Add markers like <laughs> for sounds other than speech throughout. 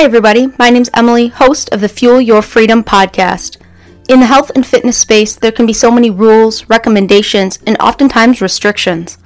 Hi, everybody. My name's Emily, host of the Fuel Your Freedom podcast. In the health and fitness space, there can be so many rules, recommendations, and oftentimes restrictions.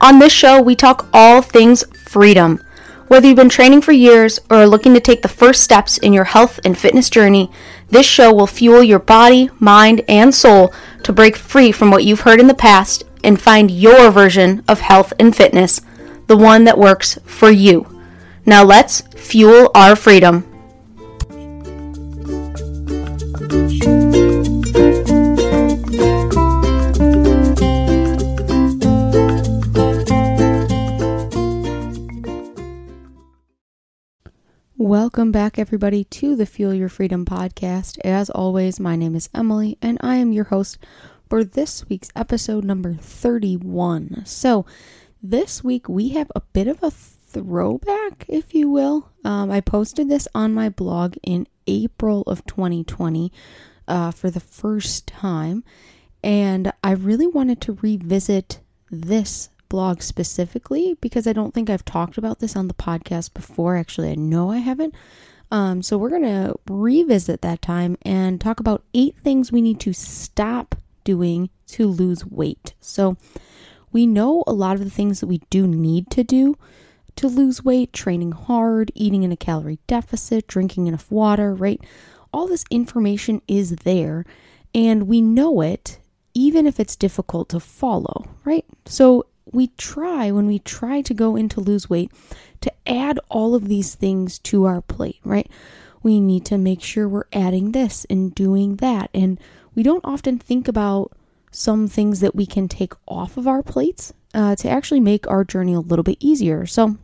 On this show, we talk all things freedom. Whether you've been training for years or are looking to take the first steps in your health and fitness journey, this show will fuel your body, mind, and soul to break free from what you've heard in the past and find your version of health and fitness, the one that works for you. Now let's fuel our freedom. Welcome back, everybody, to the Fuel Your Freedom podcast. As always, my name is Emily, and I am your host for this week's episode number 31. So, this week we have a bit of a throwback, if you will. Um, I posted this on my blog in April of 2020 uh, for the first time, and I really wanted to revisit this blog specifically because I don't think I've talked about this on the podcast before. Actually, I know I haven't. Um, so we're going to revisit that time and talk about eight things we need to stop doing to lose weight. So we know a lot of the things that we do need to do to lose weight, training hard, eating in a calorie deficit, drinking enough water, right? All this information is there and we know it even if it's difficult to follow, right? So we try when we try to go into lose weight to add all of these things to our plate, right? We need to make sure we're adding this and doing that. And we don't often think about some things that we can take off of our plates uh, to actually make our journey a little bit easier. So,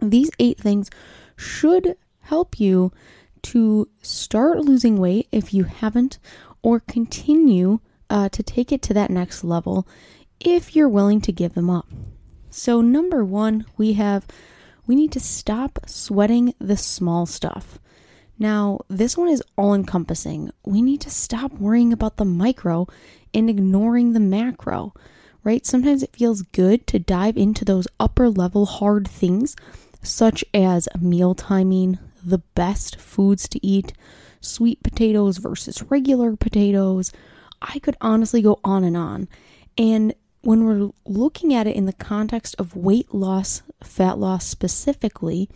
these eight things should help you to start losing weight if you haven't, or continue uh, to take it to that next level if you're willing to give them up. So, number one, we have we need to stop sweating the small stuff. Now, this one is all encompassing. We need to stop worrying about the micro and ignoring the macro, right? Sometimes it feels good to dive into those upper level hard things such as meal timing, the best foods to eat, sweet potatoes versus regular potatoes. I could honestly go on and on. And when we're looking at it in the context of weight loss, fat loss specifically,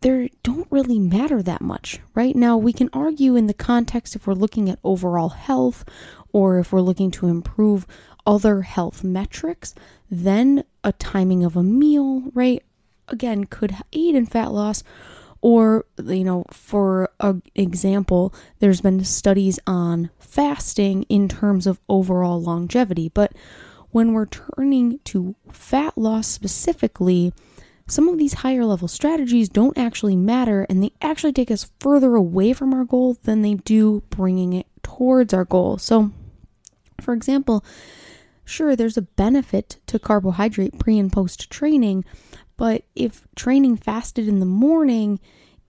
they don't really matter that much, right? Now, we can argue in the context if we're looking at overall health or if we're looking to improve other health metrics, then a timing of a meal, right? Again could aid in fat loss or you know for example there's been studies on fasting in terms of overall longevity. But when we're turning to fat loss specifically some of these higher level strategies don't actually matter and they actually take us further away from our goal than they do bringing it towards our goal. So for example sure there's a benefit to carbohydrate pre and post training but if training fasted in the morning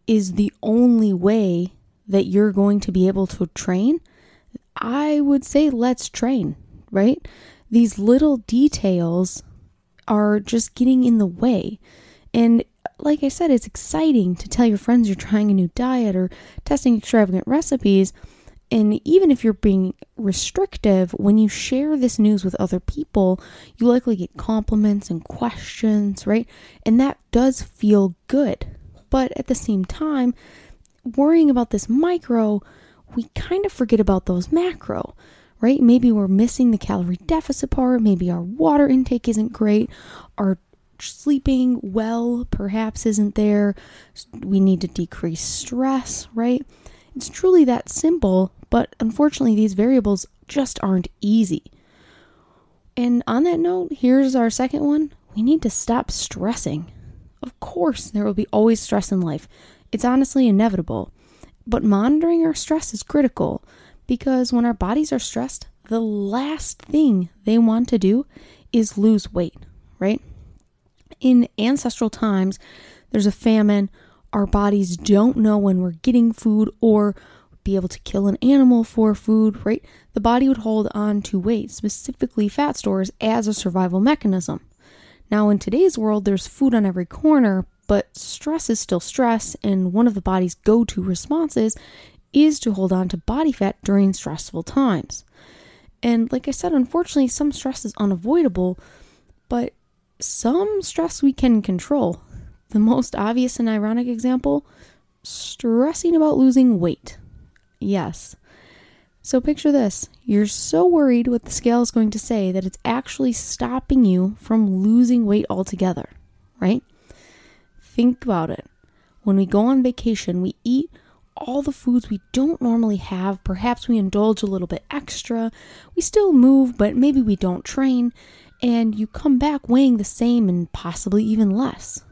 is the only way that you're going to be able to train, I would say let's train, right? These little details are just getting in the way. And like I said, it's exciting to tell your friends you're trying a new diet or testing extravagant recipes, and even if you're being restrictive, when you share this news with other people, you likely get compliments and questions, right? And that does feel good. But at the same time, worrying about this micro, we kind of forget about those macro, right? Maybe we're missing the calorie deficit part, maybe our water intake isn't great, our sleeping well perhaps isn't there, we need to decrease stress, right? It's truly that simple, but unfortunately, these variables just aren't easy. And on that note, here's our second one we need to stop stressing. Of course, there will be always stress in life, it's honestly inevitable. But monitoring our stress is critical because when our bodies are stressed, the last thing they want to do is lose weight, right? In ancestral times, there's a famine. Our bodies don't know when we're getting food or be able to kill an animal for food, right? The body would hold on to weight, specifically fat stores, as a survival mechanism. Now, in today's world, there's food on every corner, but stress is still stress, and one of the body's go to responses is to hold on to body fat during stressful times. And like I said, unfortunately, some stress is unavoidable, but some stress we can control. The most obvious and ironic example stressing about losing weight. Yes. So picture this you're so worried what the scale is going to say that it's actually stopping you from losing weight altogether, right? Think about it. When we go on vacation, we eat all the foods we don't normally have. Perhaps we indulge a little bit extra. We still move, but maybe we don't train. And you come back weighing the same and possibly even less.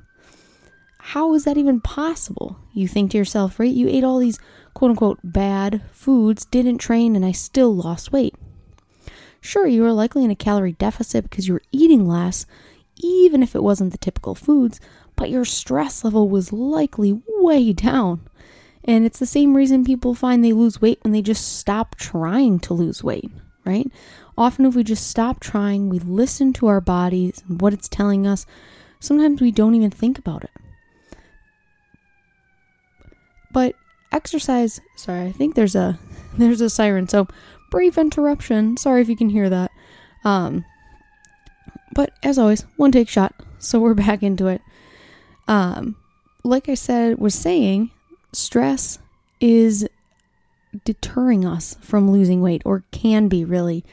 How is that even possible? You think to yourself, right? You ate all these quote unquote bad foods, didn't train, and I still lost weight. Sure, you were likely in a calorie deficit because you were eating less, even if it wasn't the typical foods, but your stress level was likely way down. And it's the same reason people find they lose weight when they just stop trying to lose weight, right? Often, if we just stop trying, we listen to our bodies and what it's telling us, sometimes we don't even think about it. But exercise, sorry, I think there's a <laughs> there's a siren. So, brief interruption. Sorry if you can hear that. Um but as always, one take shot. So we're <laughs> back into it. Um like I said was saying, stress is deterring us from losing weight, or can be really.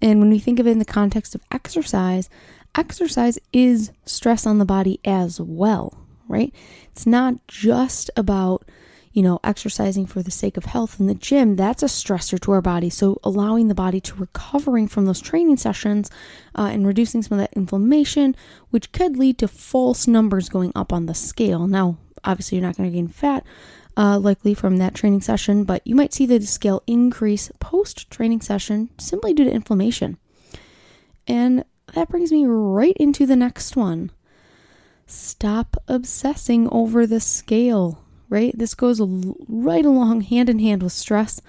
And when we think of it in the context of exercise, exercise is stress on the body as well, right? It's not just about, you know, exercising for the sake of health in the gym. That's a stressor to our body. So allowing the body to recovering from those training sessions uh, and reducing some of that inflammation, which could lead to false numbers going up on the scale. Now, obviously, you're not going to gain fat, uh, likely from that training session, but you might see the scale increase post training session simply due to inflammation. And that brings me right into the next one. Stop obsessing over the scale, right? This goes right along hand in hand with stress.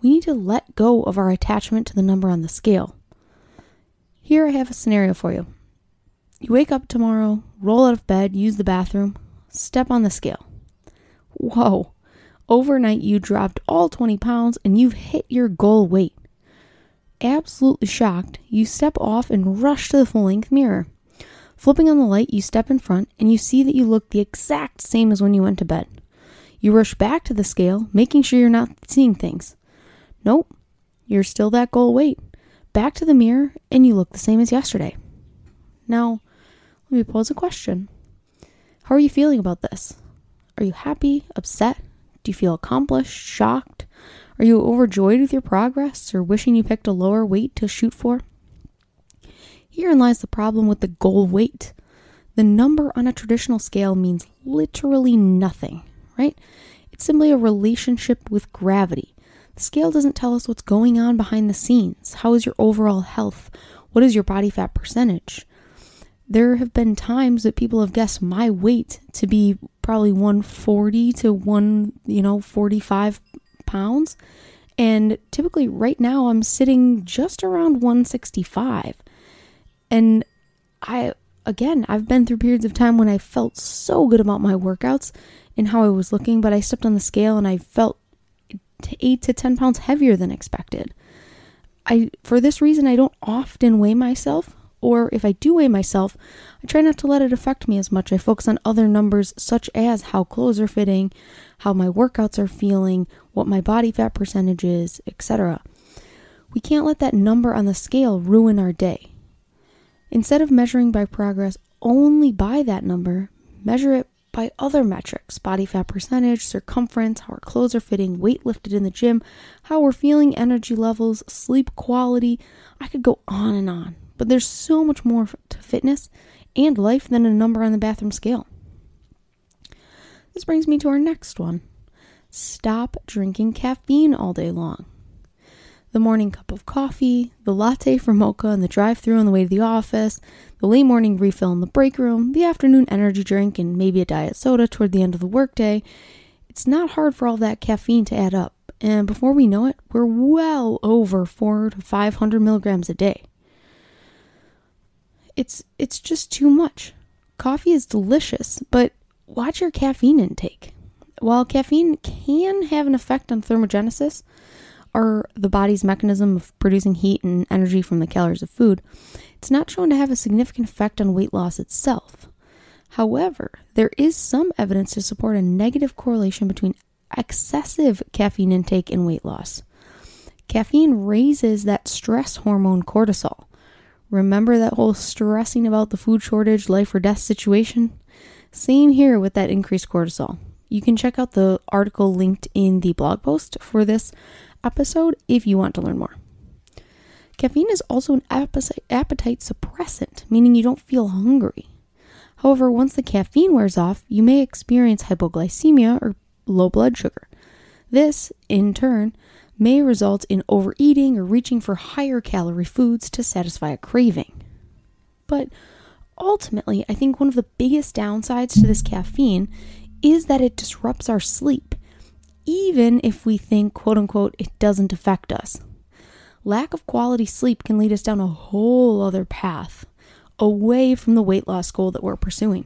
We need to let go of our attachment to the number on the scale. Here I have a scenario for you. You wake up tomorrow, roll out of bed, use the bathroom, step on the scale. Whoa, overnight you dropped all 20 pounds and you've hit your goal weight. Absolutely shocked, you step off and rush to the full length mirror. Flipping on the light, you step in front and you see that you look the exact same as when you went to bed. You rush back to the scale, making sure you're not seeing things. Nope, you're still that goal weight. Back to the mirror and you look the same as yesterday. Now, let me pose a question. How are you feeling about this? Are you happy, upset? Do you feel accomplished, shocked? Are you overjoyed with your progress or wishing you picked a lower weight to shoot for? Herein lies the problem with the goal weight. The number on a traditional scale means literally nothing, right? It's simply a relationship with gravity. The scale doesn't tell us what's going on behind the scenes. How is your overall health? What is your body fat percentage? there have been times that people have guessed my weight to be probably 140 to 1, you know, 45 pounds. And typically right now I'm sitting just around 165. And I again, I've been through periods of time when I felt so good about my workouts and how I was looking, but I stepped on the scale and I felt 8 to 10 pounds heavier than expected. I for this reason I don't often weigh myself or if I do weigh myself, I try not to let it affect me as much. I focus on other numbers such as how clothes are fitting, how my workouts are feeling, what my body fat percentage is, etc. We can't let that number on the scale ruin our day. Instead of measuring by progress only by that number, measure it by other metrics body fat percentage, circumference, how our clothes are fitting, weight lifted in the gym, how we're feeling, energy levels, sleep quality. I could go on and on. But there's so much more to fitness and life than a number on the bathroom scale. This brings me to our next one stop drinking caffeine all day long. The morning cup of coffee, the latte from mocha in the drive through on the way to the office, the late morning refill in the break room, the afternoon energy drink, and maybe a diet soda toward the end of the workday. It's not hard for all that caffeine to add up, and before we know it, we're well over 4 to 500 milligrams a day. It's it's just too much. Coffee is delicious, but watch your caffeine intake. While caffeine can have an effect on thermogenesis, or the body's mechanism of producing heat and energy from the calories of food, it's not shown to have a significant effect on weight loss itself. However, there is some evidence to support a negative correlation between excessive caffeine intake and weight loss. Caffeine raises that stress hormone cortisol. Remember that whole stressing about the food shortage, life or death situation? Same here with that increased cortisol. You can check out the article linked in the blog post for this episode if you want to learn more. Caffeine is also an appetite suppressant, meaning you don't feel hungry. However, once the caffeine wears off, you may experience hypoglycemia or low blood sugar. This, in turn, may result in overeating or reaching for higher calorie foods to satisfy a craving. But ultimately, I think one of the biggest downsides to this caffeine is that it disrupts our sleep even if we think, quote unquote, it doesn't affect us. Lack of quality sleep can lead us down a whole other path away from the weight loss goal that we're pursuing.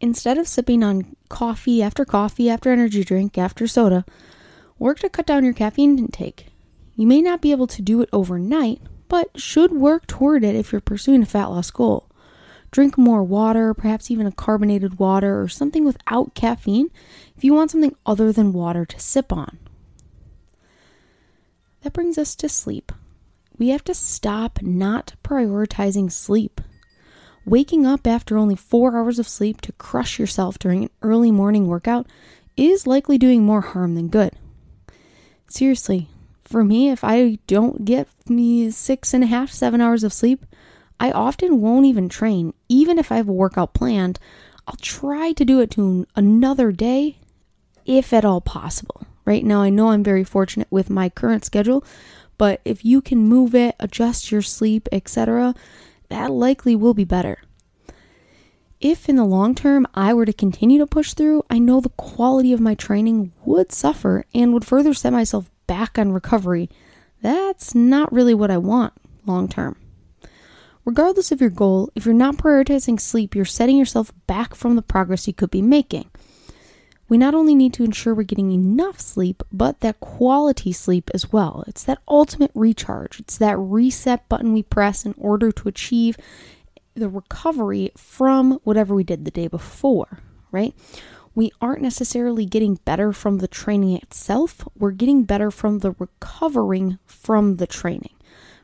Instead of sipping on coffee after coffee after energy drink after soda, work to cut down your caffeine intake. You may not be able to do it overnight, but should work toward it if you're pursuing a fat loss goal. Drink more water, perhaps even a carbonated water or something without caffeine if you want something other than water to sip on. That brings us to sleep. We have to stop not prioritizing sleep. Waking up after only four hours of sleep to crush yourself during an early morning workout is likely doing more harm than good. Seriously, for me, if I don't get me six and a half, seven hours of sleep, I often won't even train. Even if I have a workout planned, I'll try to do it to another day if at all possible. Right now, I know I'm very fortunate with my current schedule, but if you can move it, adjust your sleep, etc., that likely will be better. If in the long term I were to continue to push through, I know the quality of my training would suffer and would further set myself back on recovery. That's not really what I want long term. Regardless of your goal, if you're not prioritizing sleep, you're setting yourself back from the progress you could be making. We not only need to ensure we're getting enough sleep, but that quality sleep as well. It's that ultimate recharge, it's that reset button we press in order to achieve the recovery from whatever we did the day before, right? We aren't necessarily getting better from the training itself, we're getting better from the recovering from the training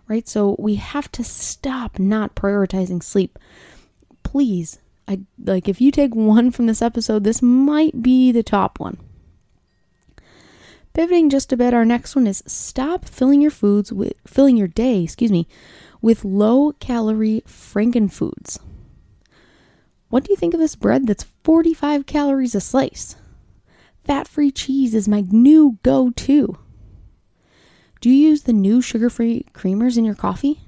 right? So we have to stop not prioritizing sleep. Please, I like if you take one from this episode, this might be the top one. Pivoting just a bit, our next one is stop filling your foods with filling your day, excuse me, with low calorie frankenfoods. What do you think of this bread that's 45 calories a slice? Fat free cheese is my new go to. The new sugar free creamers in your coffee?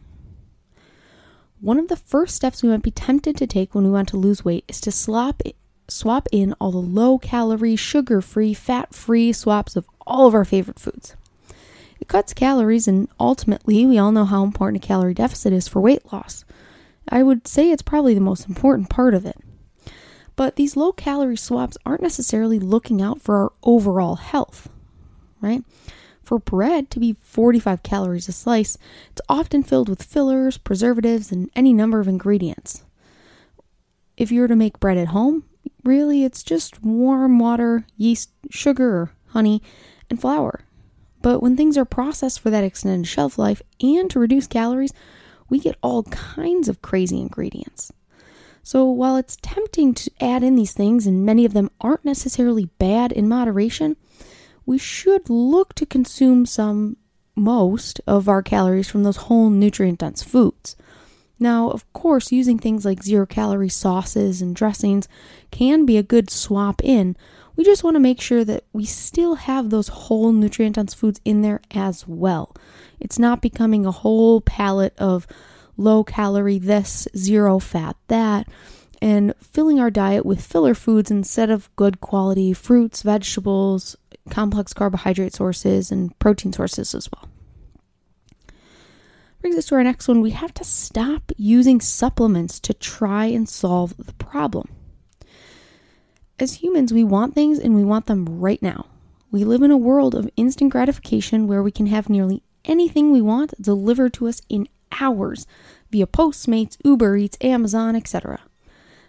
One of the first steps we might be tempted to take when we want to lose weight is to slop, swap in all the low calorie, sugar free, fat free swaps of all of our favorite foods. It cuts calories, and ultimately, we all know how important a calorie deficit is for weight loss. I would say it's probably the most important part of it. But these low calorie swaps aren't necessarily looking out for our overall health, right? For bread to be 45 calories a slice, it's often filled with fillers, preservatives, and any number of ingredients. If you were to make bread at home, really it's just warm water, yeast, sugar, honey, and flour. But when things are processed for that extended shelf life and to reduce calories, we get all kinds of crazy ingredients. So while it's tempting to add in these things, and many of them aren't necessarily bad in moderation, we should look to consume some, most of our calories from those whole nutrient dense foods. Now, of course, using things like zero calorie sauces and dressings can be a good swap in. We just want to make sure that we still have those whole nutrient dense foods in there as well. It's not becoming a whole palette of low calorie this, zero fat that, and filling our diet with filler foods instead of good quality fruits, vegetables, complex carbohydrate sources, and protein sources as well. Brings us to our next one. We have to stop using supplements to try and solve the problem. as humans, we want things and we want them right now. We live in a world of instant gratification where we can have nearly anything we want delivered to us in hours via Postmates, Uber Eats, Amazon, etc.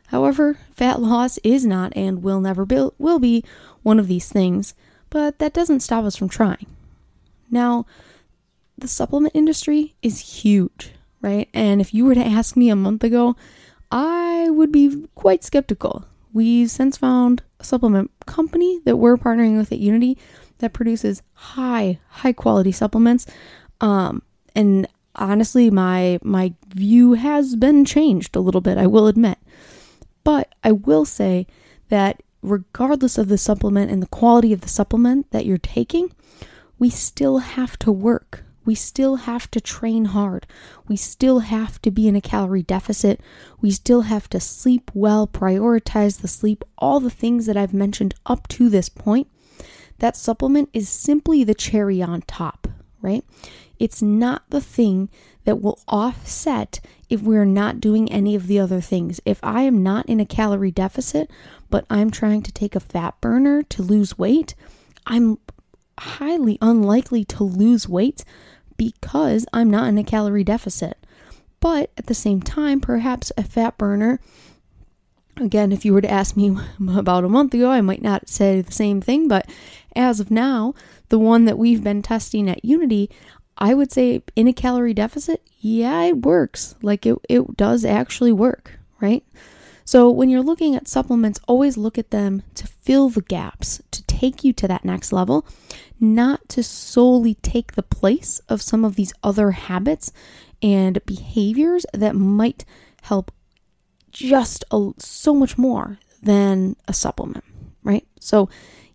However, fat loss is not and will never be, will be one of these things, but that doesn't stop us from trying. Now, the supplement industry is huge, right? And if you were to ask me a month ago, I would be quite skeptical. We've since found a supplement company that we're partnering with at Unity that produces high, high quality supplements. Um, and honestly, my my view has been changed a little bit, I will admit. But I will say that regardless of the supplement and the quality of the supplement that you're taking, we still have to work. We still have to train hard. We still have to be in a calorie deficit. We still have to sleep well, prioritize the sleep, all the things that I've mentioned up to this point. That supplement is simply the cherry on top, right? It's not the thing that will offset if we're not doing any of the other things. If I am not in a calorie deficit, but I'm trying to take a fat burner to lose weight, I'm highly unlikely to lose weight because I'm not in a calorie deficit. But at the same time, perhaps a fat burner, again, if you were to ask me <laughs> about a month ago, I might not say the same thing, but as of now, the one that we've been testing at Unity, I would say in a calorie deficit, yeah, it works. Like it, it does actually work, right? So when you're looking at supplements, always look at them to fill the gaps, to take you to that next level, not to solely take the place of some of these other habits and behaviors that might help just a, so much more than a supplement, right? So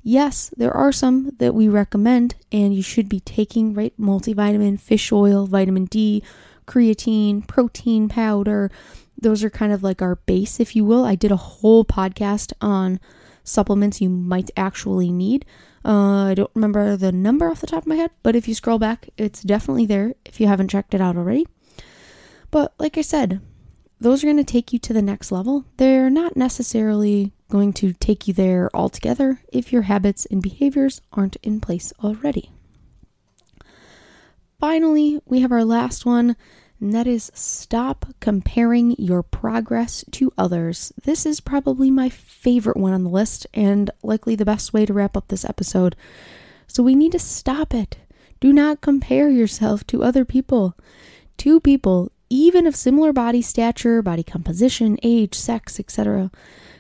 Yes, there are some that we recommend and you should be taking, right? Multivitamin, fish oil, vitamin D, creatine, protein powder. Those are kind of like our base, if you will. I did a whole podcast on supplements you might actually need. Uh, I don't remember the number off the top of my head, but if you scroll back, it's definitely there if you haven't checked it out already. But like I said, those are going to take you to the next level. They're not necessarily going to take you there altogether if your habits and behaviors aren't in place already. Finally, we have our last one, and that is stop comparing your progress to others. This is probably my favorite one on the list and likely the best way to wrap up this episode. So we need to stop it. Do not compare yourself to other people. Two people, even of similar body stature, body composition, age, sex, etc.,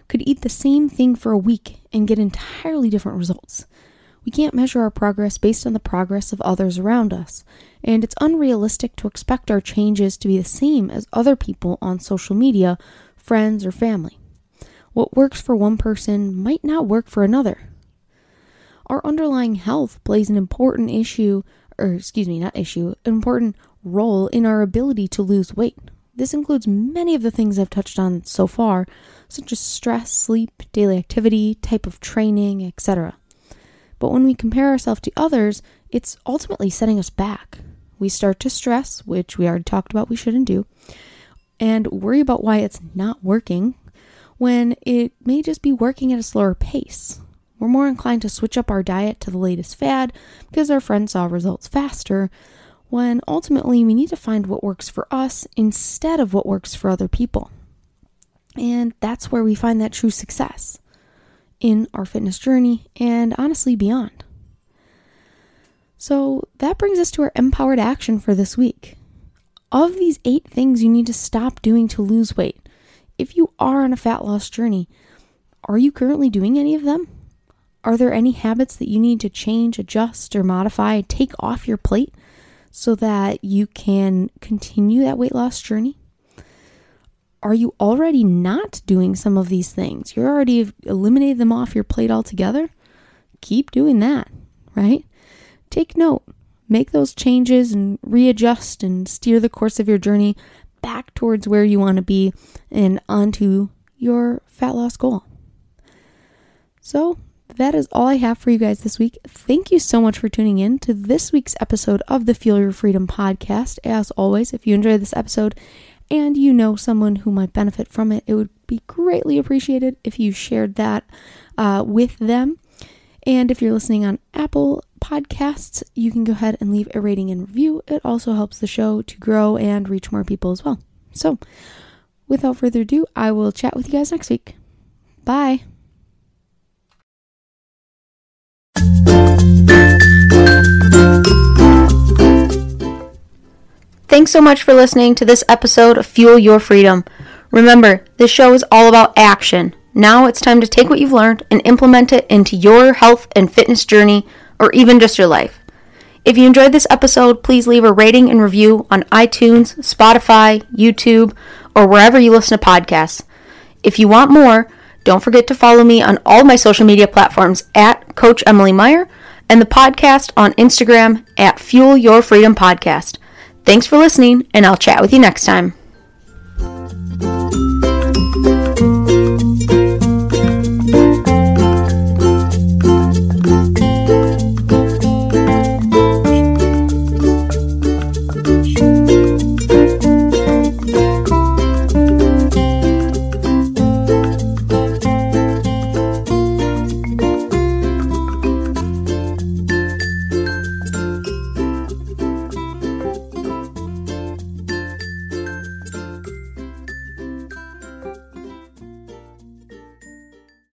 could eat the same thing for a week and get entirely different results. We can't measure our progress based on the progress of others around us, and it's unrealistic to expect our changes to be the same as other people on social media, friends, or family. What works for one person might not work for another. Our underlying health plays an important issue, or excuse me, not issue, an important role in our ability to lose weight. This includes many of the things I've touched on so far, such as stress, sleep, daily activity, type of training, etc. But when we compare ourselves to others, it's ultimately setting us back. We start to stress, which we already talked about we shouldn't do, and worry about why it's not working when it may just be working at a slower pace. We're more inclined to switch up our diet to the latest fad because our friends saw results faster, when ultimately we need to find what works for us instead of what works for other people. And that's where we find that true success in our fitness journey and honestly beyond. So that brings us to our empowered action for this week. Of these eight things you need to stop doing to lose weight, if you are on a fat loss journey, are you currently doing any of them? Are there any habits that you need to change, adjust, or modify, take off your plate so that you can continue that weight loss journey? Are you already not doing some of these things? You're already eliminated them off your plate altogether? Keep doing that, right? Take note, make those changes and readjust and steer the course of your journey back towards where you want to be and onto your fat loss goal. So, that is all I have for you guys this week. Thank you so much for tuning in to this week's episode of the Fuel Your Freedom podcast. As always, if you enjoyed this episode and you know someone who might benefit from it, it would be greatly appreciated if you shared that uh, with them. And if you're listening on Apple Podcasts, you can go ahead and leave a rating and review. It also helps the show to grow and reach more people as well. So, without further ado, I will chat with you guys next week. Bye. Thanks so much for listening to this episode of Fuel Your Freedom. Remember, this show is all about action. Now it's time to take what you've learned and implement it into your health and fitness journey, or even just your life. If you enjoyed this episode, please leave a rating and review on iTunes, Spotify, YouTube, or wherever you listen to podcasts. If you want more, don't forget to follow me on all my social media platforms at Coach Emily Meyer and the podcast on Instagram at Fuel Your Freedom Podcast. Thanks for listening, and I'll chat with you next time.